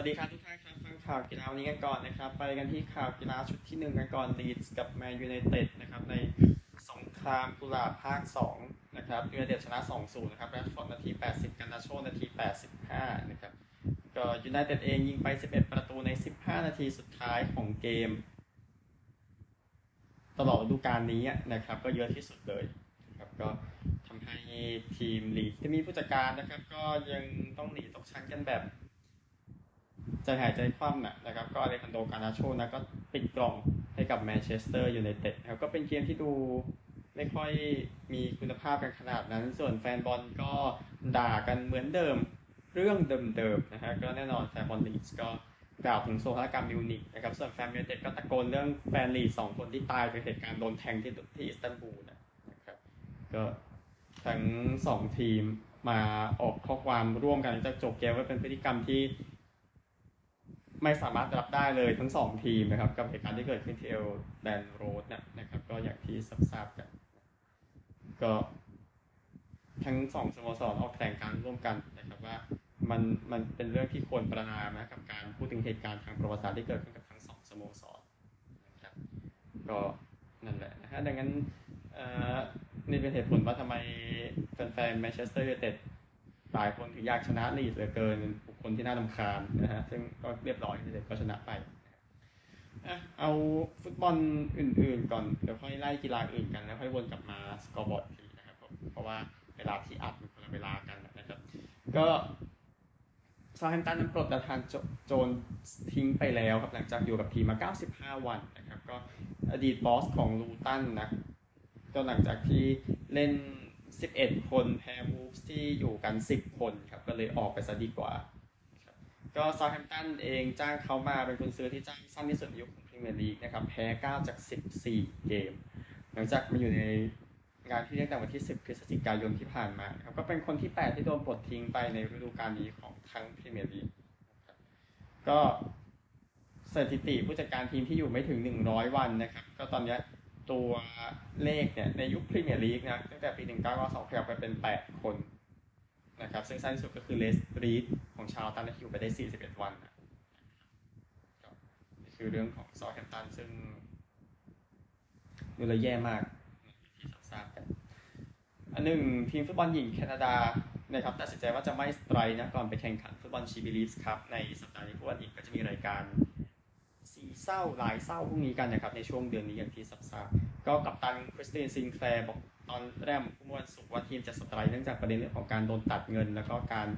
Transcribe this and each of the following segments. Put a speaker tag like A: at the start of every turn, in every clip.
A: สวัสดีครับทุกท่านครับฟังข่าวกีฬาวันนี้กันก่อนนะครับ ไปกันที่ข่าวกีฬาชุดที่หนึ่งกันก่อนลีดส์กับแมนยูไนเต็ดนะครับในสงครามกุหลาบภาค2นะครับยูไนเต็ดชนะ 2-0 นะครับแรดฟอร์ดนาที 80 การ์นาโชนาที 85 นะครับก็ยูไนเต็ดเองยิงไป 11 ประตูใน 15 นาทีสุดท้ายของเกม ตลอดฤดูกาลนี้นะครับ ก็เยอะที่สุดเลยนะครับก็ทำให้ทีมลีดส์ที่มีผู้จัดการนะครับ ก็ยังต้องหนีตกชั้นกันแบบ ใจหายใจคว่ำนะนะครับก็อเลฮานโดร การ์นาโชนะก็ปิดกล่องให้กับแมนเชสเตอร์ยูไนเต็ดนะครับก็เป็นเกมที่ดูไม่ค่อยมีคุณภาพกันขนาดนั้น ส่วนแฟนบอลก็ด่ากันเหมือนเดิมเรื่องเดิมๆนะฮะก็แน่นอนแฟนบอลลีดส์ก็กล่าวถึงโศกนาฏกรรมมิวนิกนะครับส่วนแฟนยูไนเต็ดก็ตะโกนเรื่องแฟนลีดส์สองคนที่ตายไปเหตุการณ์โดนแทงที่ที่อิสตันบูลนะครับก็ทั้งสองทีมมาออกข้อความร่วมกันจากจบเกมว่าเป็นพฤติกรรมที่ ไม่สามารถรับได้เลยทั้งสองทีมนะครับ กับเหตุการณ์ที่เกิดขึ้นที่เอลแดนโรดเนี่ยนะครับ ก็อย่างที่ทราบกัน ก็ทั้งสองสโมสรออกแถลงการร่วมกันนะครับว่ามันมันเป็นเรื่องที่ควรประนามนะกับการพูดถึงเหตุการณ์ทางประวัติศาสตร์ที่เกิดขึ้นกับทั้งสองสโมสรนะครับก็นั่นแหละนะฮะดังนั้นนี่เป็นเหตุผลว่าทำไมแฟนๆแมนเชสเตอร์ยูไนเต็ด หลายคนถึงอยากชนะลีดส์เหลือเกินบุคคลที่น่ารำคาญนะฮะซึ่งก็เรียบร้อยยูไนเต็ดก็ชนะไปเอาฟุตบอลอื่น ๆ ก่อนเดี๋ยวค่อยไล่กีฬาอื่นกันแล้วค่อยวนกลับมา scoreboard ทีนะครับผมเพราะว่าเวลาที่อัดมันคนละเวลากันนะครับ ก็ซาแธมป์ตันนั้นปลดนาธานโจนส์ทิ้งไปแล้วครับ หลังจากอยู่กับทีมมา 95 วันนะครับ ก็อดีตบอสของลูตันนะก็หลังจากที่เล่น 11 คนแพ้วูฟส์ที่อยู่กัน 10 คนครับก็เลยออกไปซะดีกว่า ก็เซาแธมป์ตันเองจ้างเขามาเป็นคนซึ่งที่จ้างสั้นที่สุดในยุคของพรีเมียร์ลีกนะครับแพ้ 9 จาก 14 เกม หลังจากมาอยู่ในงานที่เรียกแต่วันที่ 10พฤศจิกายนที่ผ่านมาครับก็เป็นคนที่ 8 ที่โดนปลดทิ้งไปในฤดูกาลนี้ของทั้งพรีเมียร์ลีกก็สถิติผู้จัดการทีมที่อยู่ไม่ถึง 100 วันนะครับ ก็ตอนนี้ ตัวเลขเนี่ยในยุคพรีเมียร์ลีกนะตั้งแต่ปี 1992ขยับไปเป็น 8 คนนะครับซึ่งสั้นที่สุดก็คือเลสรีดของชาวตันที่อยู่ไปได้ 41 วันนะนี่คือเรื่องของซอแฮมตันซึ่งดูแลแย่มากที่ทราบกันอันหนึ่งทีมฟุตบอลหญิงแคนาดานะครับตัดสินใจว่าจะไม่ strike นะก่อนไปแข่งขันฟุตบอล SheBelieves ครับในสัปดาห์นี้ฟุตบอลหญิงก็จะมีรายการ เศร้าหลายเศร้าพวกนี้กันนะครับในช่วงเดือนนี้อย่างที่ทราบก็กัปตันคริสตินซินแคลร์บอกตอนแรกเมื่อวันศุกร์ว่าทีมจะ strike เนื่องจากประเด็นเรื่องของการโดนตัดเงิน แล้วก็การ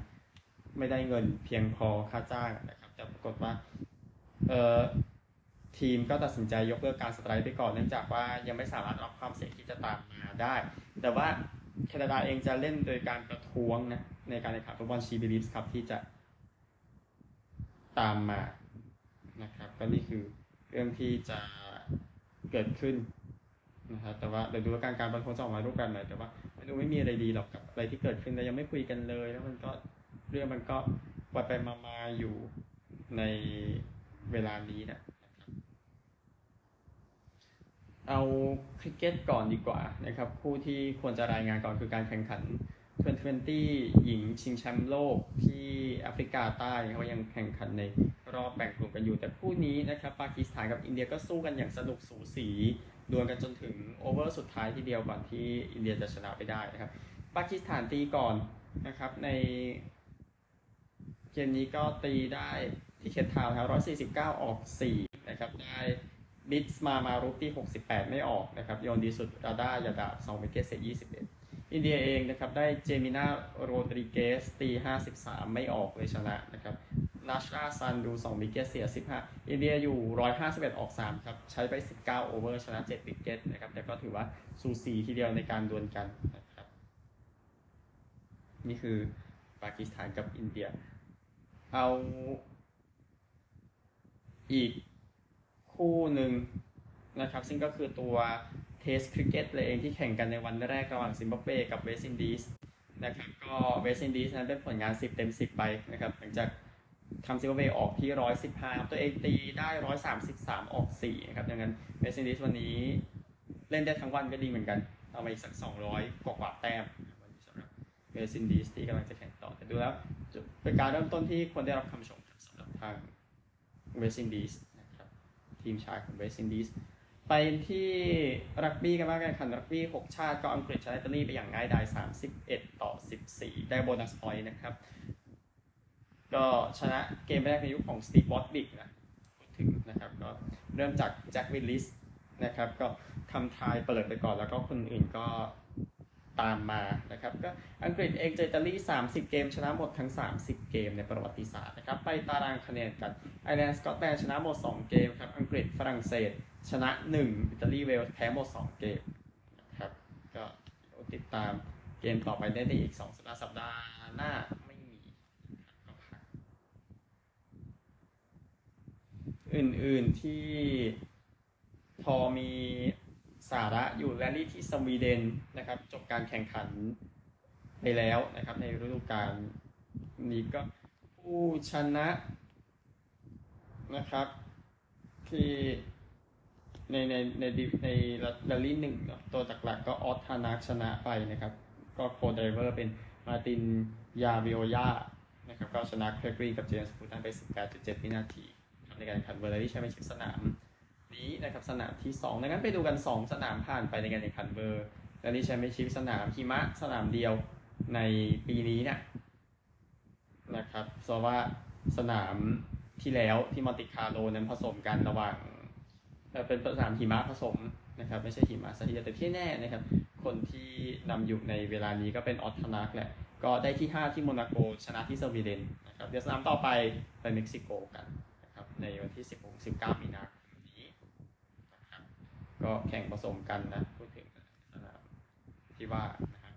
A: ไม่ได้เงินเพียงพอค่าจ้างนะครับแต่ปรากฏว่าเอ่อทีมก็ตัดสินใจยกเลิกการ strike ไปก่อนเนื่องจากว่ายังไม่สามารถรับความเสี่ยงที่จะตามมาได้ แต่ว่าแคนาดาเองจะเล่นโดยการประท้วงนะในการแข่งขันฟุตบอลชีบิลิสครับที่จะตามมานะครับก็นี่คือ เรื่องที่จะเกิดขึ้นนะครับแต่ว่าเดี๋ยวดูว่าการการประท้วงจะออกมารูปแบบไหนแต่ว่าไม่ดูไม่มีอะไรดีหรอกกับอะไรที่เกิดขึ้นแต่ยังไม่คุยกันเลย แล้วมันก็เรื่องมันก็ไปไปมามาอยู่ในเวลานี้นะเอาคริกเก็ตก่อนดีกว่านะครับ คู่ที่ควรจะรายงานก่อนคือการแข่งขัน 2020 หญิงชิงแชมป์โลกที่แอฟริกาใต้เขายังแข่งขันในรอบแบ่งกลุ่มกันอยู่ แต่คู่นี้นะครับปากีสถานกับอินเดียก็สู้กันอย่างสนุกสูสีดวลกันจนถึงโอเวอร์สุดท้ายทีเดียวก่อนที่อินเดียจะชนะไปได้นะครับปากีสถานตีก่อนนะครับในเกมนี้ก็ตีได้ที่เขตทาวครับ 149 ออก 4 นะครับ ได้บิสมามารุปที่ 68 ไม่ออกนะครับ โยนดีสุดราดายาดา2เมเกสเซ21 อินเดียเองนะครับได้เจมินาโรดริเกสตี 53 ไม่ออกเลยชนะนะครับนาชราซันดู2วิกเกตเสีย 15 อินเดียอยู่ 151 ออก 3 ครับ ใช้ไป 19 โอเวอร์ ชนะ 7 วิกเกตนะครับ แต่ก็ถือว่าสูสีทีเดียวในการดวลกันนะครับ นี่คือปากีสถานกับอินเดีย เอาอีกคู่หนึ่งนะครับ ซึ่งก็คือตัว test cricket เลยเองที่แข่งกันในวันแรกระหว่างซิมบับเวกับเวสต์อินดีสนะครับก็เวสต์อินดีสนั้นได้ผลงาน 10 เต็ม 10 ไปนะครับหลังจากทำซิมบับเวออกที่ร้อยสิบห้าตัวเองตีได้ร้อยสามสิบสามออกสี่นะครับดังนั้นเวสต์อินดีสวันนี้เล่นได้ทั้งวันก็ดีเหมือนกันเอามาอีกสักสองร้อยกว่าแต้มวันนี้สำหรับเวสต์อินดีสที่กำลังจะแข่งต่อแต่ดูแล้วเป็นการเริ่มต้นที่ควรได้รับคำชมสำหรับทางเวสต์อินดีสนะครับทีมชายของเวสต์อินดีส ไปที่รักบี้กันบ้างแข่งขันรักบี้ 6 ชาติก็อังกฤษชนะอิตาลีไปอย่างง่ายดาย 31 ต่อ 14 ได้ bonus point นะครับ ก็ชนะเกมแรกในยุคของสตีฟ บอร์ธวิกนะถึงนะครับก็เริ่มจากแจ็ควิลลิสนะครับ ก็ทำ try เปิดไปก่อนแล้วก็คนอื่นก็ตามมานะครับ ก็อังกฤษเองเจออิตาลี 30 เกม ชนะหมดทั้ง 30 เกมในประวัติศาสตร์นะครับ ไปตารางคะแนนกันไอร์แลนด์สกอตแลนด์ชนะหมด 2 เกมครับ อังกฤษฝรั่งเศส ชนะ1อิตาลีเวลส์แพ้หมด2เกมนะครับ ก็ติดตามเกมต่อไปได้ในอีก2สัปดาห์สัปดาห์หน้าไม่มีก็พักอื่นๆที่พอมีสาระอยู่แรลลี่ที่สวีเดนนะครับ จบการแข่งขันไปแล้วนะครับ ในฤดูกาลนี้ก็ผู้ชนะนะครับที่ ในในในในในแรลลี่หนึ่งตัวหลักๆก็ออสทานักชนะไปนะครับ ก็ co-driver เป็นมาร์ตินยาร์วีโอยานะครับก็ชนะเครก บรีนับเจมส์ฟูลตันไป 18.7 วินาทีในการแข่ง World Rally Championship สนามนี้นะครับสนามที่2ดังนั้นไปดูกัน 2 สนามผ่านไปในการแข่งขัน World Rally Championship สนามหิมะสนามเดียวในปีนี้เนี่ยนะครับเพราะว่าสนามที่แล้วที่มอนติคาร์โลนั้นผสมกันระหว่าง เป็นสนามหิมะผสมนะครับไม่ใช่หิมะซะทีเดียวแต่ที่แน่นะครับ คนที่นำอยู่ในเวลานี้ก็เป็นออตทานักแหละ ก็ได้ที่ 5 ที่โมนาโกชนะที่สวีเดนนะครับเดี๋ยวสนามต่อไปไปเม็กซิโกกันนะครับในวันที่ 16-19 มีนาคมนี้นะครับก็แข่งผสมกันนะพูดถึงสนามที่ว่านะครับ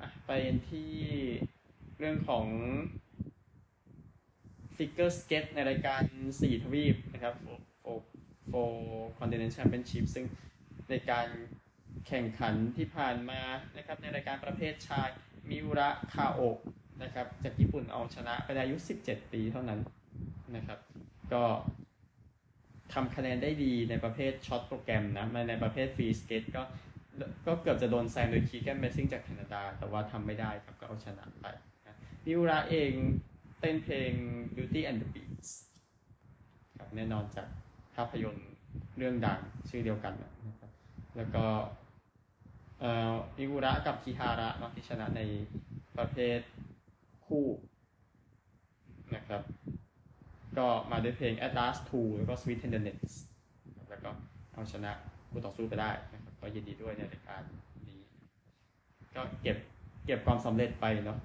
A: อะไปที่เรื่องของ ฟิกเกอร์สเก็ตในรายการ 4 ทวีปนะครับ Four Four Continents Championship ซึ่งในการแข่งขันที่ผ่านมานะครับในรายการประเภทชายมิวระคาโอะนะครับจากญี่ปุ่นเอาชนะไปในอายุ 17 ปีเท่านั้นนะครับ ก็ทำคะแนนได้ดีในประเภท short program นะในประเภท free skate ก็ก็เกือบจะโดนแซงโดยคีแกนเมซิ่งจากแคนาดา แต่ว่าทำไม่ได้ครับก็เอาชนะไปนะมิวระเอง เต้นเพลง Beauty and the Beast ครับแน่นอนจากภาพยนตร์เรื่องดังชื่อเดียวกันนะครับแล้วก็เอ่ออิกุระกับคิฮาระเนาะที่ชนะในประเภทคู่นะครับ ก็มาด้วยเพลง Atlas 2 แล้วก็ Sweet Tenderness แล้วก็เอาชนะคู่ต่อสู้ไปได้นะครับก็ยินดีด้วยในรายการนี้ ก็เก็บเก็บความสำเร็จไปเนาะ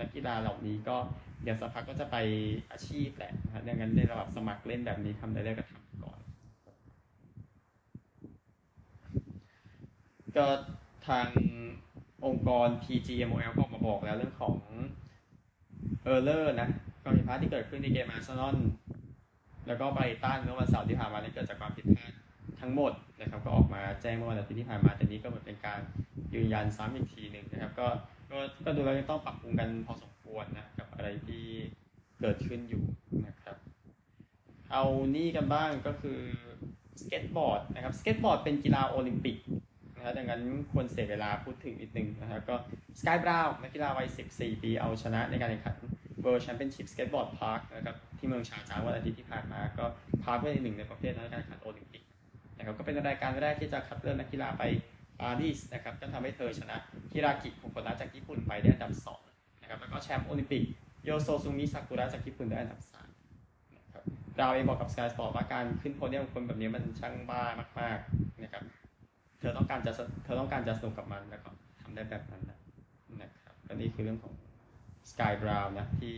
A: นักกีฬาเหล่านี้ก็เดี๋ยวสักพักก็จะไปอาชีพแหละนะครับดังนั้นในระดับสมัครเล่นแบบนี้ทำได้ได้ก็ทำก่อน ก็ทางองค์กร PGMOL ก็ออกมาบอกแล้วเรื่องของ error นะความผิดพลาดที่เกิดขึ้นในเกมอาร์เซนอลแล้วก็ไบรตันเมื่อวันเสาร์ที่ผ่านมาเนี่ยเกิดจากความผิดพลาดทั้งหมดนะครับ ก็ออกมาแจ้งเมื่อวันอาทิตย์ที่ผ่านมาแต่นี้ก็เหมือนเป็นการยืนยันซ้ำอีกทีหนึ่งนะครับ ก็ ก็ก็ดูแล้วยังต้องปรับปรุงกันพอสมควรนะกับอะไรที่เกิดขึ้นอยู่นะครับ เอานี่กันบ้างก็คือสเก็ตบอร์ดนะครับสเก็ตบอร์ดเป็นกีฬาโอลิมปิกนะครับดังนั้นควรเสียเวลาพูดถึงนิดนึงนะครับก็สกายบราวน์นักกีฬาวัย 14 ปีเอาชนะในการแข่งขัน World Championship Skateboard Park นะครับที่เมืองชาร์จาห์วันอาทิตย์ที่ผ่านมาก็Park เป็นหนึ่งในประเภทในการแข่งขันโอลิมปิกนะครับก็เป็นรายการแรกที่จะคัดเลือกนักกีฬาไปปารีสนะครับก็ทำให้เธอชนะ ฮิรากิคุโระจากญี่ปุ่นไปได้อันดับ2นะครับแล้วก็แชมป์โอลิมปิกโยโซซุมิซากุระจากญี่ปุ่นได้อันดับ3นะครับเราเองบอกกับ Sky Sport ว่าการขึ้นโพเดียมคนแบบนี้มันช่างบ้ามากๆนะครับเธอต้องการจะเธอต้องการจะสนุกกับมันแล้วก็ทำได้แบบนั้นนะนะครับก็นี่คือเรื่องของสกายบราวน์นะที่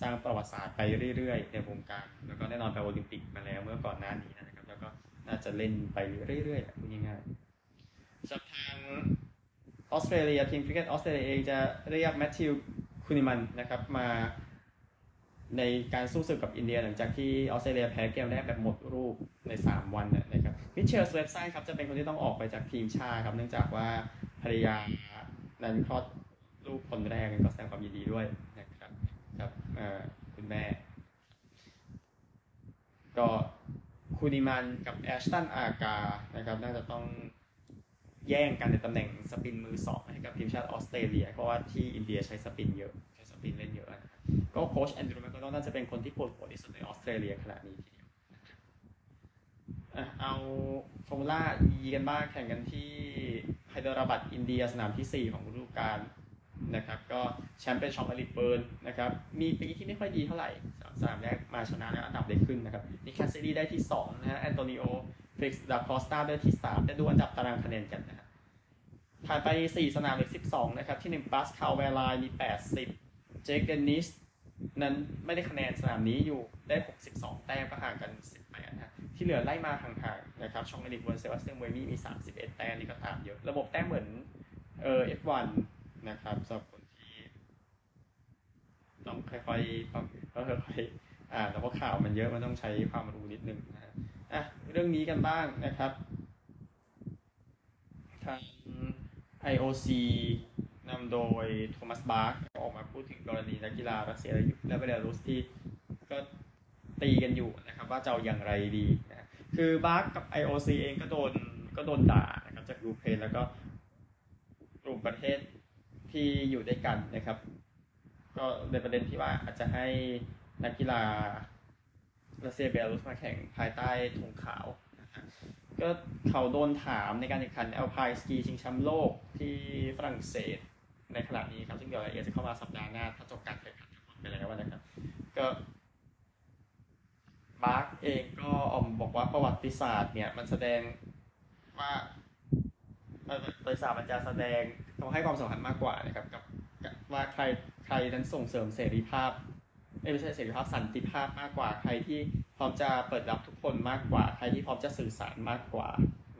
A: สร้างประวัติศาสตร์ไปเรื่อยๆในวงการแล้วก็แน่นอนไปโอลิมปิกมาแล้วเมื่อก่อนหน้านี้นะครับ แล้วก็น่าจะเล่นไปเรื่อยๆพูดง่ายๆจากทาง ออสเตรเลียทีมคริกเก็ตออสเตรเลียเองจะเรียกแมทธิวคูห์เนมันน์นะครับมาในการสู้ศึกกับอินเดียหลังจากที่ออสเตรเลียแพ้เกมแรกแบบหมดรูปใน 3 วันนะครับมิเชลสเวปสันครับจะเป็นคนที่ต้องออกไปจากทีมชาติครับ เนื่องจากว่าภรรยานั้นคลอดลูกคนแรกก็แสดงความยินดีด้วยนะครับกับคุณแม่ ก็คูนิมันกับแอชตันอากานะครับ น่าจะต้อง แย่งกันในตำแหน่งสปินมือสองให้กับทีมชาติออสเตรเลีย เพราะว่าที่อินเดียใช้สปินเยอะใช้สปินเล่นเยอะนะครับก็โค้ชแอนดรูว์แมคโดน่าจะเป็นคนที่ปวดหัวที่สุดในออสเตรเลียขณะนี้ทีเดียวนะครับอะเอาFormula E กันบ้างแข่งกันที่ไฮเดราบัดอินเดียสนามที่ 4 ของฤดูกาลนะครับ ก็แชมป์เป็นฌองเอริกแวร์ญนะครับ มีปีที่ไม่ค่อยดีเท่าไหร่สามสนามแรกมาชนะแล้วอันดับได้ขึ้นนะครับนิคแคสซิดี้ได้ที่2นะฮะแอนโตนิโอ เฟลิกซ์ดาคอสตาได้ที่3ได้ดูอันดับตารางคะแนนกันนะครับผ่านไป 4 สนามเหลือ12 นะครับ ที่ 1ปาสคาลแวร์ไลน์มี 80 เจคเดนนิสนั้นไม่ได้คะแนนสนามนี้อยู่ได้ 62 แต้มก็ห่างกัน 18นะที่เหลือไล่มาห่างๆนะครับชองเอลิกเวนเซบัสเตียนเวมี่มี 31 แต้มนี่ก็ตามเยอะ ระบบแต้มเหมือนเออ F1 นะครับสำหรับคนที่ต้องค่อยๆปรับก็ค่อยๆอ่านแล้วเพราข่าวมันเยอะมันต้องใช้ความรู้นิดนึงนะ อะเรื่องนี้กันบ้างนะครับทาง IOC นำโดยโทมัสบาร์กออกมาพูดถึงกรณีนักกีฬารัสเซียและเบลารุสที่ก็ตีกันอยู่นะครับ ว่าจะเอาอย่างไรดีนะคือบาร์กกับ IOC เองก็โดนก็โดนด่านะครับจากยูเครนแล้วก็กลุ่มประเทศที่อยู่ด้วยกันนะครับ ก็ในประเด็นที่ว่าอาจจะให้นักกีฬา รัสเซียเบลารุสมาแข่งภายใต้ธงขาวนะฮะก็เขาโดนถามในการแข่งขัน Alpine Ski ชิงแชมป์โลกที่ฝรั่งเศสในขณะนี้ครับ ซึ่งเดี๋ยวรายละเอียดจะเข้ามาสัปดาห์หน้า ถ้าจบการแข่งขันทั้งหมดไปแล้วนะครับ ก็มาร์กเองก็ออมบอกว่าประวัติศาสตร์เนี่ย มันแสดงว่าประวัติศาสตร์มันจะแสดงต้องให้ความสำคัญมากกว่านะครับกับว่าใครใครนั้นส่งเสริมเสรีภาพ ไม่ใช่เสรีภาพสันติภาพมากกว่าใครที่พร้อมจะเปิดรับทุกคนมากกว่า ใครที่พร้อมจะสื่อสารมากกว่า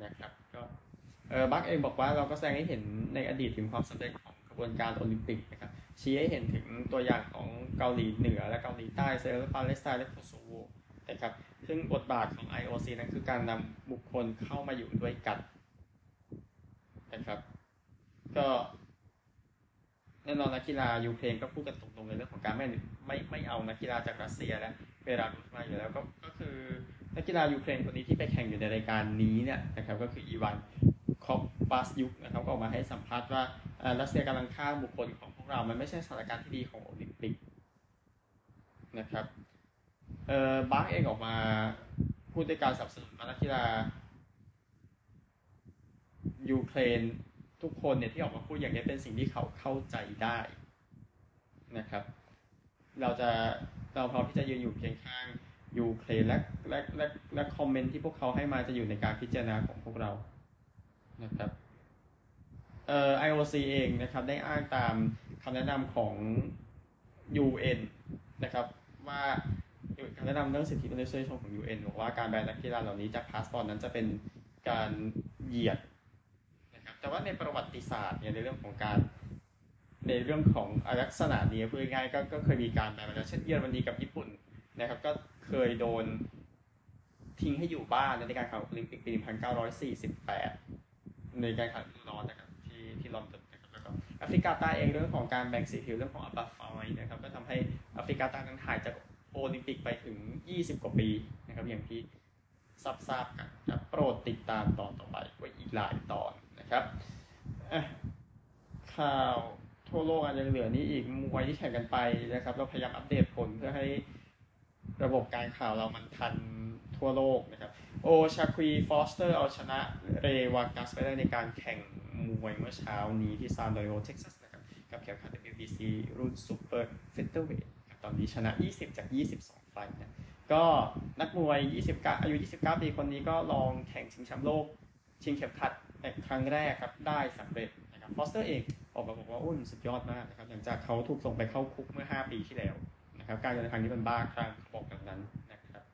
A: นะครับก็เออบักเองบอกว่าเราก็แสดงให้เห็นในอดีตถึงความสำเร็จของกระบวนการโอลิมปิกนะครับชี้ให้เห็นถึงตัวอย่างของเกาหลีเหนือและเกาหลีใต้เซลปาเลสไตน์และโคโซโวนะครับซึ่งบทบาทของ IOC นั้นคือการนำบุคคลเข้ามาอยู่ด้วยกันนะครับก็ แน่นอนนักกีฬายูเครนก็พูดกันตรงๆในเรื่องของการไม่ไม่ไม่เอานักกีฬาจากรัสเซียและเบลารุสมาอยู่แล้วก็ก็คือนักกีฬายูเครนคนนี้ที่ไปแข่งอยู่ในรายการนี้เนี่ยนะครับก็คืออีวานคอฟบาสยุกนะครับก็ออกมาให้สัมภาษณ์ว่ารัสเซียกำลังฆ่าบุคคลของพวกเรา มันไม่ใช่สถานการณ์ที่ดีของโอลิมปิกนะครับเอ่อบาร์กเองออกมาพูดในการสนับสนุนนักกีฬายูเครน ทุกคนเนี่ยที่ออกมาพูดอย่างนี้เป็นสิ่งที่เขาเข้าใจได้นะครับ เราจะเราพร้อมที่จะยืนอยู่เคียงข้างยูเครนและและและและคอมเมนต์ที่พวกเขาให้มาจะอยู่ในการพิจารณาของพวกเรานะครับเอ่อ IOC เองนะครับได้อ้างตามคำแนะนำของ UN นะครับว่าคำแนะนำเรื่องสิทธิมนุษยชนของ UN บอกว่าการแบนนักกีฬาเหล่านี้จากพาสปอร์ตนั้นจะเป็นการเหยียด แต่ว่าในประวัติศาสตร์เนี่ยในเรื่องของการในเรื่องของลักษณะนี้พูดง่ายก็ก็เคยมีการแบนมาแล้วเช่นเยอรมนีกับญี่ปุ่นนะครับ ก็เคยโดนทิ้งให้อยู่บ้านในการแข่งโอลิมปิกปี 1948 ในการแข่งร้อนนะครับที่ที่ลอนดอนนะครับแล้วก็แอฟริกาใต้เองเรื่องของการแบ่งสีผิวเรื่องของอัปาฟอยนะครับก็ทำให้แอฟริกาใต้นั้นหายจากโอลิมปิกไปถึง 20 กว่าปีนะครับอย่างที่ทราบๆกันนะโปรดติดตามตอนต่อไปไว้อีกหลายตอน นะครับข่าวทั่วโลกอาจจะเหลือนี้อีกมวยที่แข่งกันไปนะครับ เราพยายามอัปเดตผลเพื่อให้ระบบการข่าวเรามันทันทั่วโลกนะครับ โอชาคีฟอสเตอร์เอาชนะเรย์วาร์กัสไปได้ในการแข่งมวยเมื่อเช้านี้ที่ซานอันโตนิโอเท็กซัสนะครับกับเข็มขัด WBC รุ่น super featherweight ตอนนี้ชนะ 20 จาก 22 ไฟต์นะก็นักมวย 29 อายุ 29 ปีคนนี้ก็ลองแข่งชิงแชมป์โลก ชิงเข็มขัด ครั้งแรกครับได้สำเร็จนะครับฟอสเตอร์เองออกมาบอกว่าโอ้ยสุดยอดมากนะครับหลังจากเขาถูกส่งไปเข้าคุกเมื่อ 5 ปีที่แล้วนะครับ การเดินทางนี้มันบ้าคลั่งบอกแบบนั้นนะครับ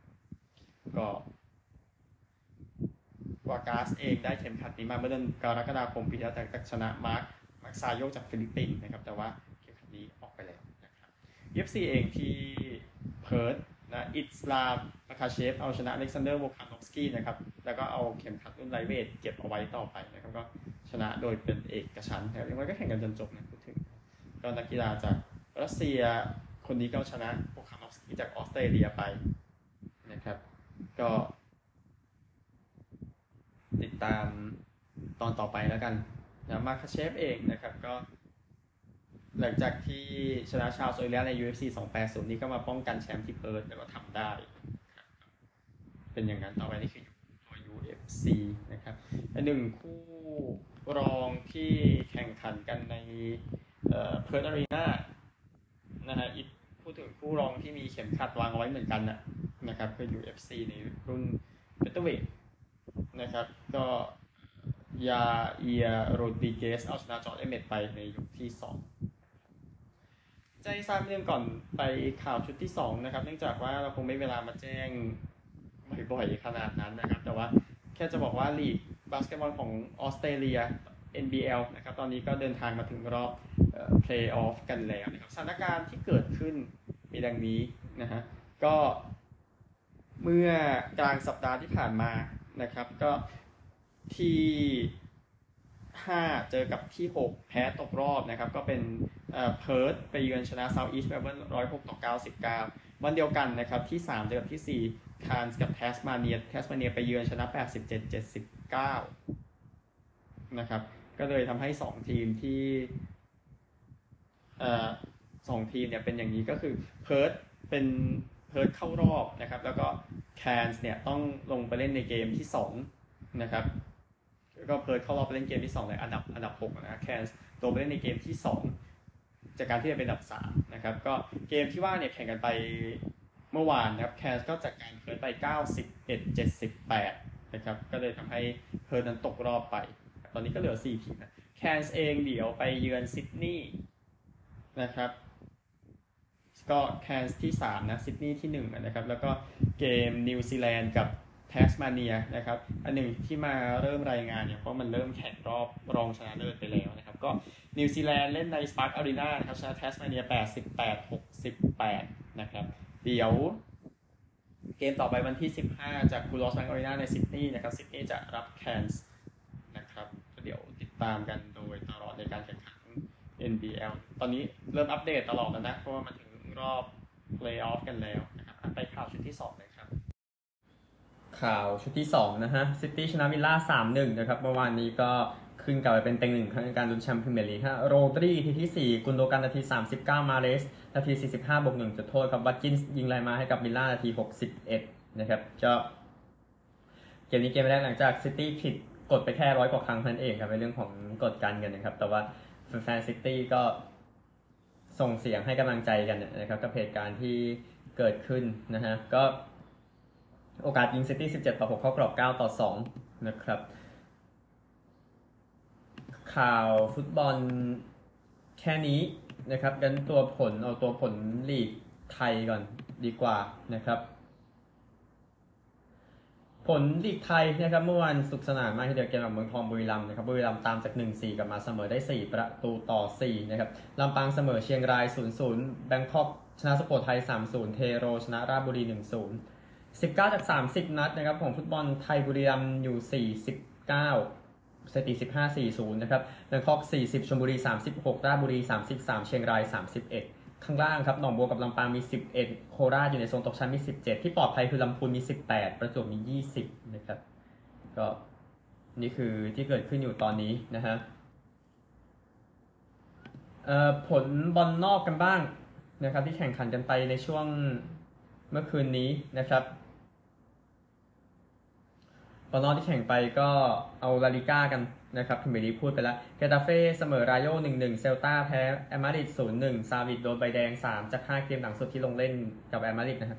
A: ก็วาร์กัสเองได้เข็มขัดนี้มาเมื่อเดือนกรกฎาคมปีที่แล้วแต่ชนะมาร์คแม็กซาโยจากฟิลิปปินส์นะครับ แต่ว่าเข็มขัดนี้ออกไปแล้วนะครับ UFC เองที่เพิร์ธนะอิสลามมาคาเชฟเอาชนะอเล็กซานเดอร์โวคานอฟสกี้นะครับ แล้วก็เอาเข็มขัดรุ่น lightweight เก็บเอาไว้ต่อไปนะครับก็ชนะโดยเป็นเอกฉันท์แถมยังไงก็แข่งกันจนจบนะพูดถึง ก็นักกีฬาจากรัสเซียคนนี้ก็ชนะโวคานอฟสกี้จากออสเตรเลียไปนะครับ ก็ ติดตามตอนต่อไปแล้วกันนะมาคาเชฟเองนะครับก็ หลังจากที่ชนะชาวโซเลียใน UFC 280 นี้ก็มาป้องกันแชมป์ที่เพิร์ธแล้วก็ทำได้ เป็นอย่างนั้นต่อไปนี่คือ C นะครับหนึ่งคู่รองที่แข่งขันกันในเพิร์ธอารีนานะฮะอีกพูดถึงคู่รองที่มีเข็มขัดวางไว้เหมือนกันนะนะครับคือ UFC ในรุ่น featherweight นะครับ ก็ยาอีร์ โรดริเกซเอาชนะจอช เอ็มเมตต์ไปในยกที่สองใจทราบเรื่องก่อนไปข่าวชุดที่สองนะครับ เนื่องจากว่าเราคงไม่เวลามาแจ้งบ่อยๆขนาดนั้นนะครับ แต่ว่า แค่จะบอกว่าลีกบาสเกตบอลของออสเตรเลีย NBL นะครับตอนนี้ก็เดินทางมาถึงรอบเพลย์ออฟกันแล้วนะครับสถานการณ์ที่เกิดขึ้นมีดังนี้นะฮะก็เมื่อกลางสัปดาห์ที่ผ่านมานะครับ ก็ที่ 5 เจอกับที่ 6 แพ้ตกรอบนะครับ ก็เป็นเพิร์ธไปเยือนชนะเซาท์อีสต์เมลเบิร์น106ต่อ99วันเดียวกันนะครับ ที่ 3 เจอกับที่ 4 คานส์กับแทสมาเนียแทสมาเนียไปเยือนชนะ 87 79 นะครับ ก็เลยทำให้ 2 ทีมที่สองทีมเนี่ยเป็นอย่างนี้ก็คือเพิร์ธเป็นเพิร์ธเข้ารอบนะครับ แล้วก็แคนส์เนี่ยต้องลงไปเล่นในเกมที่2นะครับก็เพิร์ธเข้ารอบไปเล่นเกมที่2เลยอันดับอันดับ6นะแคนส์ตัวไปเล่นในเกมที่ 2 จากการที่จะเป็นอันดับ3นะครับก็เกมที่ว่าเนี่ยแข่งกันไป เมื่อวานนะครับแคนส์ก็จัดการเพิร์ธไป 91 78 นะครับ ก็เลยทำให้เพิร์ธนั้นตกรอบไป ตอนนี้ก็เหลือ 4 ทีมนะแคนส์เองเดี๋ยวไปเยือนซิดนีย์นะครับก็แคนส์ที่ 3 นะซิดนีย์ที่ 1 นะครับ แล้วก็เกมนิวซีแลนด์กับแทสมาเนียนะครับ อันหนึ่งที่มาเริ่มรายงานเนี่ยเพราะมันเริ่มแข่งรอบรองชนะเลิศไปแล้วนะครับ ก็นิวซีแลนด์เล่นในสปาร์คอารีนาครับชนะแทสมาเนีย 88 68 นะครับ เดี๋ยวเกมต่อไปวันที่ 15 จากคูดอสแบงก์อารีนาในซิดนีย์นะครับซิดนีย์จะรับแคนส์นะครับเดี๋ยวติดตามกันโดยตลอดในการแข่งขัน NBL ตอนนี้เริ่มอัปเดตตลอดแล้วนะ เพราะว่ามันถึงรอบเพลย์ออฟกันแล้วนะครับไปข่าวชุดที่ 2 เลยครับ
B: ข่าวชุดที่ 2 นะฮะซิตี้ชนะวิลล่า 3-1 นะครับ เมื่อวานนี้ก็ขึ้นกลับไปเป็นเต็งหนึ่งในการลุ้นแชมป์พรีเมียร์ลีกฮะโรดรีนาทีที่ 4 กุนโดกันนาที 39 มาห์เรซ นาที 45บวก1จุดโทษครับวัตกินส์ยิงไล่มาให้กับวิลล่านาที 61 นะครับก็เกมนี้เกมแรกหลังจากซิตี้ผิดกฎไปแค่ร้อยกว่าครั้งเท่านั้นเองครับในเรื่องของกฎการเงินกันนะครับ แต่ว่าแฟนซิตี้ก็ส่งเสียงให้กำลังใจกันนะครับกับเหตุการณ์ที่เกิดขึ้นนะฮะก็โอกาสยิงซิตี้17 ต่อ 6 เข้ากรอบ 9 ต่อ 2 นะครับ ข่าวฟุตบอลแค่นี้ นะครับกันตัวผลเอาตัวผลลีกไทยก่อนดีกว่านะครับ ผลลีกไทยนะครับเมื่อวานสุขสนานมากที่เดียวเกมกับเมืองทองบุรีรัมย์นะครับบุรีรัมย์ตามจาก 1-4กลับมาเสมอได้ 4 ประตูต่อ4นะครับลำปางเสมอเชียงราย 0-0 แบงคอกชนะสโปร์ไทย 3-0 เทโรชนะราชบุรี 1-0 19 จาก 30 นัดนะครับของฟุตบอลไทยบุรีรัมย์อยู่ 49 สถิติ 15 40 นะครับแบงคอก 40ชลบุรี 36 ราชบุรี 33 เชียงราย 31 ข้างล่างครับ หนองบัวกับลำปางมี 11 โคราชอยู่ในโซนตกชั้นมี 17 ที่ปลอดภัยคือลำพูนมี 18 ประจวบมี 20 นะครับ ก็นี่คือที่เกิดขึ้นอยู่ตอนนี้นะฮะผลบอลนอกกันบ้างนะครับที่แข่งขันกันไปในช่วงเมื่อคืนนี้นะครับ บอลนอกที่แข่งไปก็เอาลาลิก้ากันนะครับพรีเมียร์พูดไปแล้วเกตาเฟ่เสมอรายโย1-1 เซลตาแพ้แอตมาดริด0-1 ซาวิชโดนใบแดง 3 จาก 5 เกมหลังสุดที่ลงเล่นกับแอตมาดริดนะครับ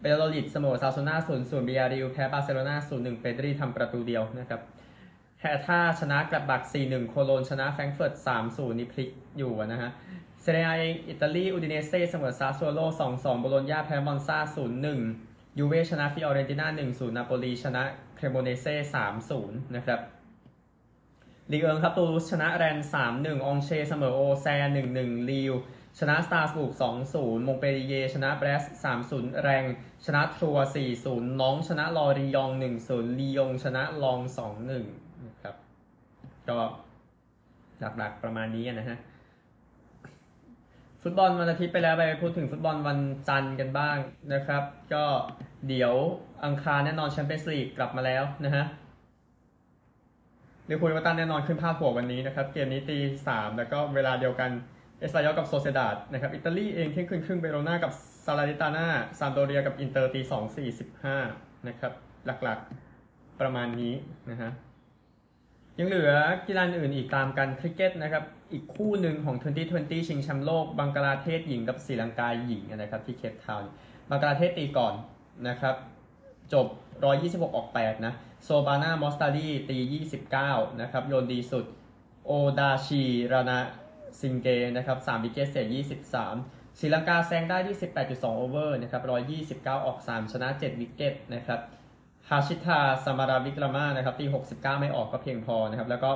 B: บายาโดลิดเสมอโอซาซูนา0-0 บียาร์เรอัลแพ้บาร์เซโลนา0-1 เปดรีทำประตูเดียวนะครับแฮร์ธ่าชนะกลัดบัค 4-1 โคโลญจน์ชนะแฟรงเฟิร์ต 3-0 นี่พลิกอยู่นะฮะเซเรียอาอิตาลี อูดิเนเซ่เสมอซาซัวโล 2-2 โบโลญญาแพ้มอนซา0-1 ยูเวชนะฟิออเรนติน่า1-0นาโปลีชนะเครโมเนเซ่3-0 นะครับลีกเอิงครับตูลูสชนะแรนส์ 3-1 อองเช่ร์เสมอโอแซร์1-1ลีลล์ชนะสตราส์บูร์ก2-0 มงต์เปลลิเย่ร์ ชนะเบรสต์3-0 แร็งส์ ชนะทรัวส์ 4-0 น็องต์ชนะลอริยองต์ 1-0 ลียงชนะล็องส์ 2-1 นะครับ ก็หลักๆประมาณนี้นะฮะ ฟุตบอลวันอาทิตย์ไปแล้วไปพูดถึงฟุตบอลวันจันทร์กันบ้างนะครับ ก็ เดี๋ยวอังคารแน่นอนแชมเปี้ยนส์ลีกกลับมาแล้วนะฮะเดี๋ยวคุยมาตันแน่นอนขึ้นพาดหัววันนี้นะครับ เกมนี้ตีสามแล้วก็เวลาเดียวกันเอสปันญอลกับโซเซดาดนะครับ อิตาลีเองเที่ยงคืนครึ่งเวโรนากับซาแลร์นิตาน่าซามพ์โดเรียกับอินเตอร์ตีสองสี่สิบห้านะครับ หลักๆประมาณนี้นะฮะยังเหลือกีฬาอื่นอีกตามกันคริกเก็ตนะครับ อีกคู่หนึ่งของ 2020 ชิงแชมป์โลก บังกลาเทศหญิงกับศรีลังกาหญิงนะครับที่เคปทาวน์บังกลาเทศตีก่อน นะครับ จบ 126 ออก 8 นะ โซบาน่ามอสตารีตี 29 นะครับ โยนดีสุด โอชาดีรานาซิงเกนะครับ3 wicket เสีย 23ศรีลังกาแซงได้ที่ 18.2 over นะครับ 129 ออก 3 ชนะ 7 wicket นะครับฮาร์ชิตาสมาราวิกรามานะครับตี 69 ไม่ออกก็เพียงพอนะครับ แล้วก็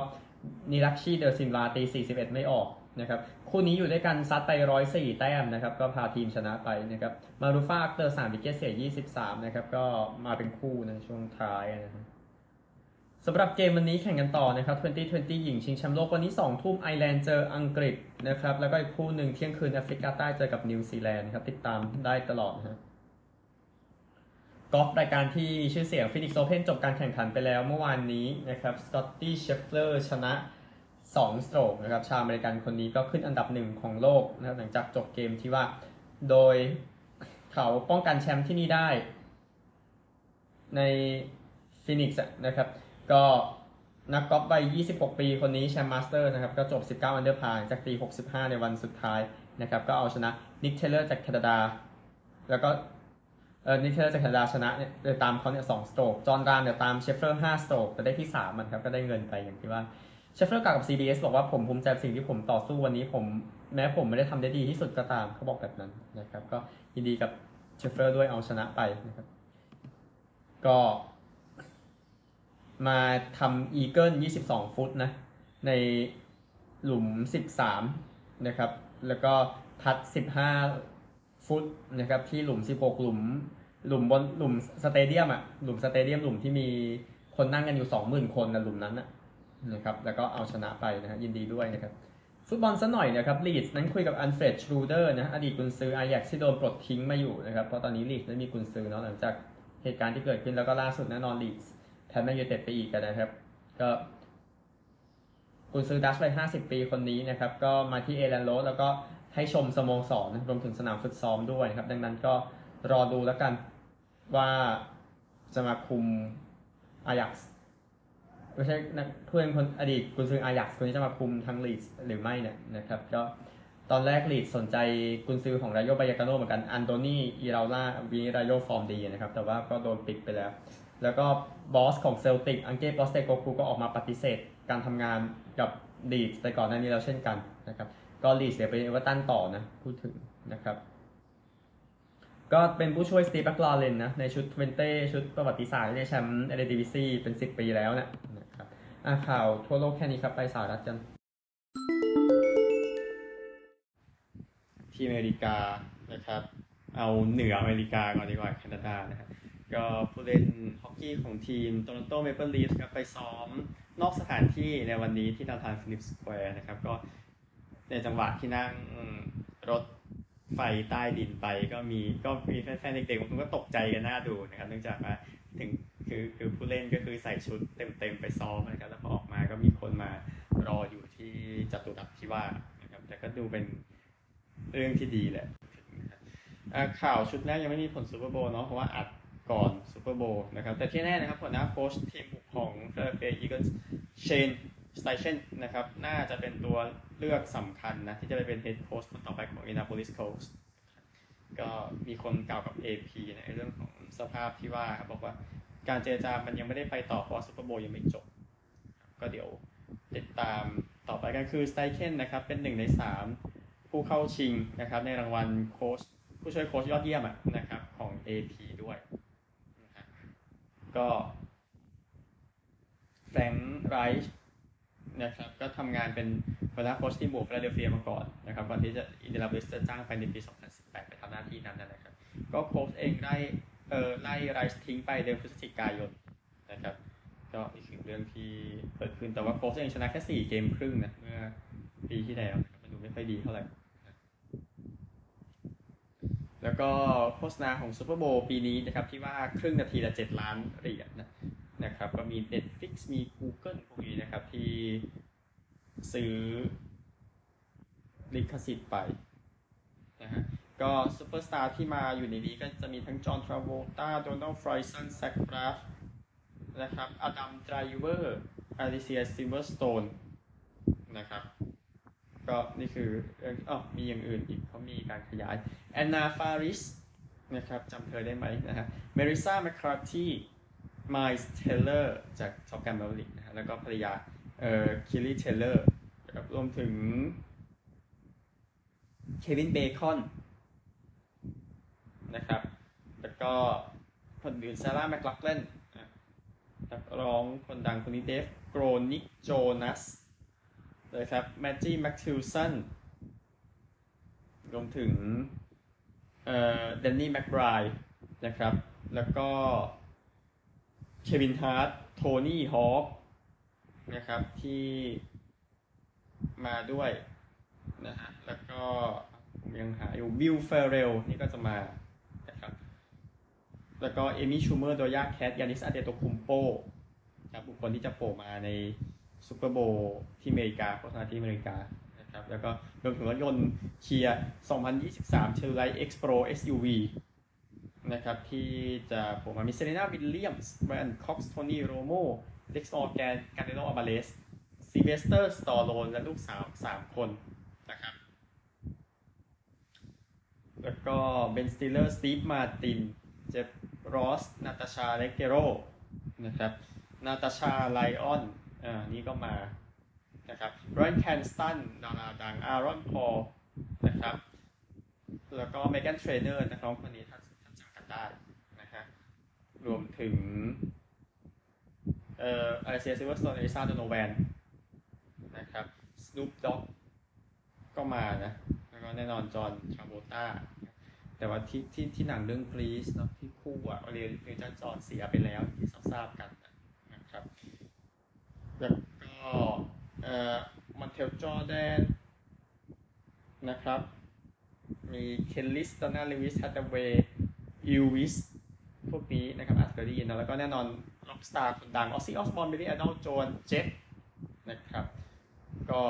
B: นิรักชีเดอร์ซินวาตี 41 ไม่ออก นะครับคู่นี้อยู่ด้วยกันซัดไป 104 แต้มนะครับก็พาทีมชนะไปนะครับมารูฟาอักเตอร์3 wicket เสีย 23 นะครับก็มาเป็นคู่ในช่วงท้ายนะครับสำหรับเกมวันนี้แข่งกันต่อนะครับ 2020 หญิงชิงแชมป์โลกวันนี้ 2 ทุ่มไอร์แลนด์เจออังกฤษนะครับ แล้วก็อีกคู่หนึ่งเที่ยงคืนแอฟริกาใต้เจอกับนิวซีแลนด์ครับ ติดตามได้ตลอดนะฮะกอล์ฟรายการที่มีชื่อเสียงฟินิกซ์โอเพนจบการแข่งขันไปแล้วเมื่อวานนี้นะครับ สกอตตี้เชฟเลอร์ชนะ 2 stroke นะครับชาวอเมริกันคนนี้ก็ขึ้นอันดับหนึ่งของโลกนะครับหลังจากจบเกมที่ว่าโดยเขาป้องกันแชมป์ที่นี่ได้ ในฟินิกส์นะครับ ก็นักกอล์ฟวัย 26 ปีคนนี้แชมป์มาสเตอร์สนะครับ ก็จบ 19 under par จากตี 65 ในวันสุดท้ายนะครับ ก็เอาชนะนิกเทเลอร์จากแคนาดา แล้วก็เออนิกเทเลอร์จากแคนาดาชนะเนี่ยโดยตามเขาเนี่ยสอง stroke จอนราห์มเนี่ยตามเชฟเฟอร์5 stroke แต่ได้ที่3มันครับ ก็ได้เงินไปอย่างที่ว่า เชฟเฟอร์กล่าวกับ CBS บอกว่าผมภูมิใจสิ่งที่ผมต่อสู้วันนี้ผมแม้ผมไม่ได้ทำได้ดีที่สุดก็ตามเขาบอกแบบนั้นนะครับ ก็ยินดีกับเชฟเฟอร์ด้วยเอาชนะไปนะครับ ก็มาทำอีเกิล22 ฟุตนะ ในหลุม 13 นะครับ แล้วก็พัตต์ 15 ฟุตนะครับ ที่หลุม 16 หลุม หลุมบนหลุมสเตเดียมอะหลุมสเตเดียมหลุมที่มีคนนั่งกันอยู่ 20,000 คนนะหลุมนั้นนะ นะครับแล้วก็เอาชนะไปนะฮะยินดีด้วยนะครับฟุตบอลซะหน่อยนะครับลีดส์นั้นคุยกับอัลเฟรดชรูเดอร์นะอดีตกุนซืออายักซ์ที่โดนปลดทิ้งมาอยู่นะครับเพราะตอนนี้ลีดส์นั้นมีกุนซือเนาะหลังจากเหตุการณ์ที่เกิดขึ้นแล้วก็ล่าสุดแน่นอนลีดส์แพ้แมนยูไนเต็ดไปอีกนะครับก็กุนซือดัตช์วัย 50 ปีคนนี้นะครับก็มาที่เอลแลนด์โร้ดแล้วก็ให้ชมสโมสรนะรวมถึงสนามฝึกซ้อมด้วยนะครับดังนั้นก็รอดูแล้วกันว่าจะมาคุมอายักซ์ ไม่ใช่นักเพื่อนคนอดีตกุนซืออายักซ์คนนี้จะมาคุมทีมลีดส์หรือไม่เนี่ยนะครับก็ตอนแรกลีดส์สนใจกุนซือของรายโยบายากาโนเหมือนกันอันโตนีอีราล่าวีรายโยฟอร์มดีนะครับ แต่ว่าก็โดนปิดไปแล้ว แล้วก็บอสของเซลติกอังเก้ปอสเตโกคูก็ออกมาปฏิเสธการทำงานกับลีดไปก่อนหน้านี้แล้วเช่นกันนะครับก็ลีดเสียไปเอเวอร์ตันต่อนะพูดถึงนะครับก็เป็นผู้ช่วยสตีฟแบ็กลาเลนนะ ในชุดเวนเต้ชุดประวัติศาสตร์ในแชมป์เอเดดิวิซีเป็น 10 ปีแล้วนะนะครับ อะข่าวทั่วโลกแค่นี้ครับ ไปสหรัฐกัน
A: ที่อเมริกานะครับ เอาเหนืออเมริกาก่อนดีกว่าแคนาดานะครับก็ผู้เล่นฮอกกี้ของทีมโตรอนโตเมเปิลลีฟส์ครับไปซ้อมนอกสถานที่ในวันนี้ที่นาธานฟิลลิปส์สแควร์นะครับ ก็ในจังหวะที่นั่งรถไฟใต้ดินไปก็มีก็มีแฟนๆเด็กๆบางคนก็ตกใจกันหน่าดูนะครับ เนื่องจากว่าถึง คือคือผู้เล่นก็คือใส่ชุดเต็มๆไปซ้อมนะครับแล้วพอออกมาก็มีคนมารออยู่ที่จตุรัสที่ว่านะครับแต่ก็ดูเป็นเรื่องที่ดีแหละข่าวชุดแรกยังไม่มีผลซูเปอร์โบว์เนาะเพราะว่าอัดก่อนซูเปอร์โบว์นะครับแต่ที่แน่นะครับหัวหน้าโค้ชทีมของ Philadelphia Eagles เชนสไตเชนนะครับน่าจะเป็นตัวเลือกสำคัญนะที่จะไปเป็น head coach คนต่อไปของ Indianapolis Colts ก็มีคนกล่าวกับ AP ในเรื่องของสภาพที่ว่าครับบอกว่า การเจรจามันยังไม่ได้ไปต่อเพราะซูเปอร์โบยังไม่จบ ก็เดี๋ยวติดตามต่อไปกันคือสไตเคนนะครับ เป็นหนึ่งในสามผู้เข้าชิงนะครับ ในรางวัลโค้ชผู้ช่วยโค้ชยอดเยี่ยมนะครับ ของ AP ด้วยก็แฟรงค์ไรช์นะครับก็ทำงานเป็นหัวหน้าโค้ชที่หมู่ฟิลาเดลเฟียมาก่อนนะครับก่อนที่จะอินเดียนาโปลิสจะจ้างไปในปี 2018 ไปทำหน้าที่นั้นนะครับ ก็โค้ชเองไล่เออไล่ไรช์ทิ้งไปเดือนพฤศจิกายนนะครับก็อีกหนึ่งเรื่องที่เกิดขึ้นแต่ว่าโค้ชเองชนะแค่4เกมครึ่งนะเมื่อปีที่แล้วมันดูไม่ค่อยดีเท่าไหร่ แล้วก็โฆษณาของซูเปอร์โบว์ปีนี้นะครับ ที่ว่าครึ่งนาทีละ7ล้านเหรียญนะนะครับ ก็มี Netflix มี Google พวกนี้นะครับที่ซื้อลิขสิทธิ์ไป ก็ซูเปอร์สตาร์ที่มาอยู่ในนี้ก็จะมีทั้งจอห์นทราโวลตาโดนัลด์ฟรอยสันแซคบราฟนะครับอดัมไดรเวอร์อลิเซียซิลเวอร์สโตนนะครับก็นี่คืออ๋อมีอย่างอื่นอีกเขามีการขยายแอนนาฟาริสนะครับจำเธอได้ไหมนะฮะเมลิสซาแมคคาร์ทีไมล์เทเลอร์จากท็อปกันมาเวอริกนะฮะแล้วก็ภรรยาเอ่อเคลีห์เทลเลอร์นะครับรวมถึงเควินเบคอน นะครับ แล้วก็คนอื่นซาราห์แมคลัคแลนนักร้องคนดังคนนี้เดฟโกรลนิกโจนัสนะครับแมจจี้แม็กทิลสันรวมถึงเอ่อแดนนี่แม็กไบรด์นะครับ แล้วก็เควินฮาร์ตโทนี่ฮอว์กนะครับที่มาด้วยนะฮะแล้วก็ผมยังหาอยู่วิลเฟอร์เรลนี่ก็จะมา นะครับ แล้วก็เอมี่ชูเมอร์โดจาแคทยานิสอันเทโทคุมโปครับบุคคลที่จะโผล่มาในซูเปอร์โบที่อเมริกาโฆษณาที่อเมริกานะครับแล้วก็รวมถึงรถยนต์เกีย 2023 Telluride X Pro SUV นะครับที่จะผมมามีเซเลน่าวิลเลียมส์แบรนด์คอกซ์โทนี่โรโมเล็กซ์ออร์แกนการเดโนอัลบาเลสซีเวสเตอร์สตอร์โลนและลูกสาว 3 คนนะครับ แล้วก็เบนสติลเลอร์สตีฟมาตินเจฟรอสนาตาชาเลเกโรนะครับนาตาชาไลออนอ่านี่ก็มานะครับรอนแคนสตันดาราดังอารอนพอลนะครับแล้วก็เมแกนเทรนเนอร์นักร้องคนนี้ท่านท่านจำกันได้นะฮะรวมถึงเอ่ออลิเซียซิลเวอร์สโตนเอลิซาโดโนแวนนะครับส n ู o ด็อกก็มานะ ก็แน่นอนจอห์นทราโวลตาแต่ว่าที่ที่ที่หนังเรื่องกรีซเนาะที่คู่อะเรียนเรียนจจอห์นเสียไปแล้วที่ทราบกันนะครับแล้วก็เอ่อมันเทลจอร์แดนนะครับ มีเคนลิสตานาลิวิสฮัตเตเวย์อิลวิสพวกนี้นะครับอาจจะเคยได้ยินนะแล้วก็แน่นอนล็อกสตาร์คนดังออซซี่ออสบอนเบลลี่แอดอลโจนเจ็ตนะครับ ก็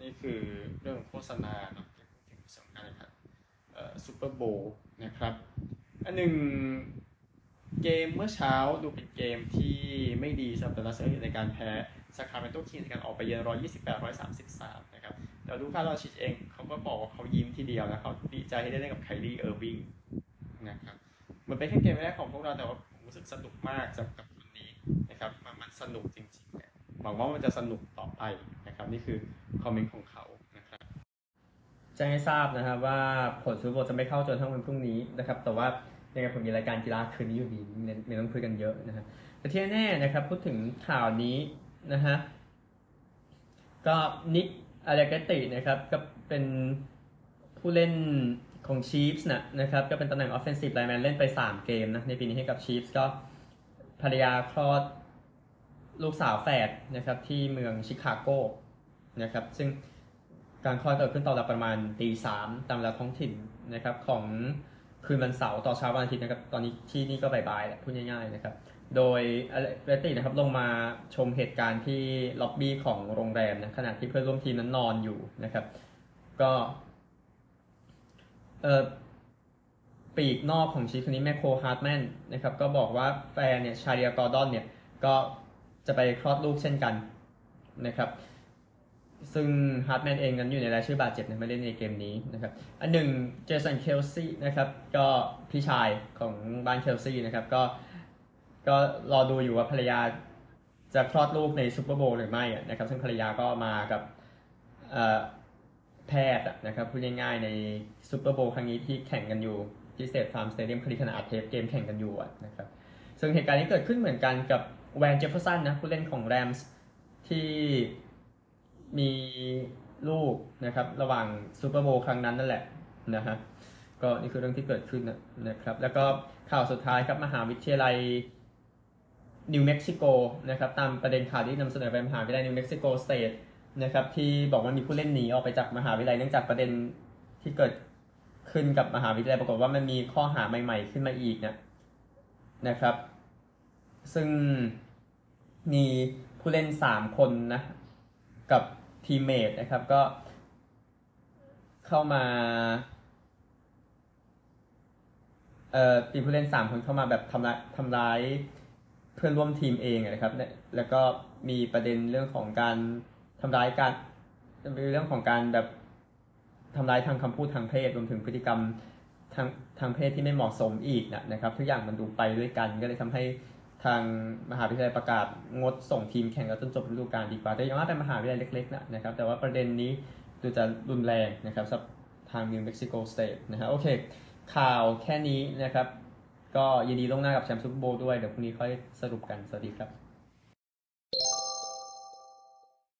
A: นี่คือเรื่องโฆษณาเนาะ นะครับซูเปอร์โบว์นะครับอันหนึ่งเกมเมื่อเช้าดูเป็นเกมที่ไม่ดีสำหรับแต่ละเซอร์ในการแพ้แซคราเมนโตคิงส์ในการออกไปเยือน128 133 นะครับแต่ดูดอนชิชเองเขาก็บอกว่าเขายิ้มทีเดียวนะเขาดีใจที่ได้เล่นกับไครีเออร์วิงนะครับมันเป็นแค่เกมแรกของพวกเราแต่ว่าผมรู้สึกสนุกมากกับกับคนนี้นะครับมันสนุกจริงๆหวังว่ามันจะสนุกต่อไปนะครับนี่คือคอมเมนต์ของเขา
B: แจ้งให้ทราบนะครับว่าผลซูเปอร์โบว์จะไม่เข้าจนทั้งวันพรุ่งนี้นะครับ แต่ว่ายังไงผมมีรายการกีฬาคืนนี้อยู่ดีไม่ต้องคุยกันเยอะนะฮะแต่ที่แน่นะครับพูดถึงข่าวนี้นะฮะก็นิกอาเลกตินะครับก็เป็นผู้เล่นของ Chiefs นะนะครับก็เป็นตำแหน่ง offensive lineman เล่นไป 3 เกมนะในปีนี้ให้กับ Chiefs ก็ภรรยาคลอดลูกสาวแฝดนะครับที่เมืองชิคาโกนะครับซึ่ง การคลอดเกิดขึ้นตอนเวลาประมาณตีสามตามเวลาท้องถิ่นนะครับของคืนวันเสาร์ต่อเช้าวันอาทิตย์นะครับตอนนี้ที่นี่ก็บ่ายๆแหละพูดง่ายๆนะครับโดยอัลเลเกรตตินะครับลงมาชมเหตุการณ์ที่ล็อบบี้ของโรงแรมนะขณะที่เพื่อนร่วมทีมนั้นนอนอยู่นะครับ ก็เออปีกนอกของชีฟส์คนนี้แมคโคลฮาร์ดแมนนะครับก็บอกว่าแฟนเนี่ยชาไรอาห์กอร์ดอนเนี่ยก็จะไปคลอดลูกเช่นกันนะครับ ซึ่งฮาร์ดแมนเองนั้นอยู่ในรายชื่อบาดเจ็บนะไม่เล่นในเกมนี้นะครับอันหนึ่งเจสันเคลซี่นะครับก็พี่ชายของบ้านเคลซี่นะครับก็ก็รอดูอยู่ว่าภรรยาจะคลอดลูกในซูเปอร์โบว์หรือไม่นะครับซึ่งภรรยาก็มากับแพทย์นะครับพูดง่ายๆในซูเปอร์โบว์ครั้งนี้ที่แข่งกันอยู่ที่สเตทฟาร์มสเตเดียมคลิขนาดเทปเกมแข่งกันอยู่นะครับซึ่งเหตุการณ์นี้เกิดขึ้นเหมือนกันกับแวนเจฟเฟอร์สันนะผู้เล่นของแรมส์ที่ มีลูกนะครับ ระหว่างซูเปอร์โบว์ครั้งนั้นนั่นแหละนะฮะก็นี่คือเรื่องที่เกิดขึ้นนะนะครับ แล้วก็ข่าวสุดท้ายครับมหาวิทยาลัยนิวเม็กซิโกนะครับตามประเด็นข่าวที่นำเสนอไปมหาวิทยาลัยนิวเม็กซิโกสเตทนะครับที่บอกว่ามีผู้เล่นหนีออกไปจากมหาวิทยาลัยเนื่องจากประเด็นที่เกิดขึ้นกับมหาวิทยาลัยปรากฏว่ามันมีข้อหาใหม่ ๆ ขึ้นมาอีกนะนะครับ ซึ่งมีผู้เล่น 3 คนนะกับ ทีมเมทนะครับก็เข้ามาเอ่อมีผู้เล่นสามคนเข้ามาแบบทำร้ายทำร้ายเพื่อนร่วมทีมเองนะครับเนี่ยแล้วก็มีประเด็นเรื่องของการทำร้ายการมีเรื่องของการแบบทำร้ายทางคำพูดทางเพศรวมถึงพฤติกรรมทางทางเพศที่ไม่เหมาะสมอีกนะนะครับ ทุกอย่างมันดูไปด้วยกันก็เลยทำให้ ทางมหาวิทยาลัยประกาศงดส่งทีมแข่งกันจนจบฤดูกาลดีกว่า แต่ยังว่าเป็นมหาวิทยาลัยเล็กๆนะนะครับ แต่ว่าประเด็นนี้ดูจะรุนแรงนะครับสำหรับทางนิวเม็กซิโกสเตทนะฮะโอเค ข่าวแค่นี้นะครับ ก็ยินดีล่วงหน้ากับแชมป์ซูเปอร์โบว์ด้วย เดี๋ยวพรุ่งนี้ค่อยสรุปกัน สวัสดีครับ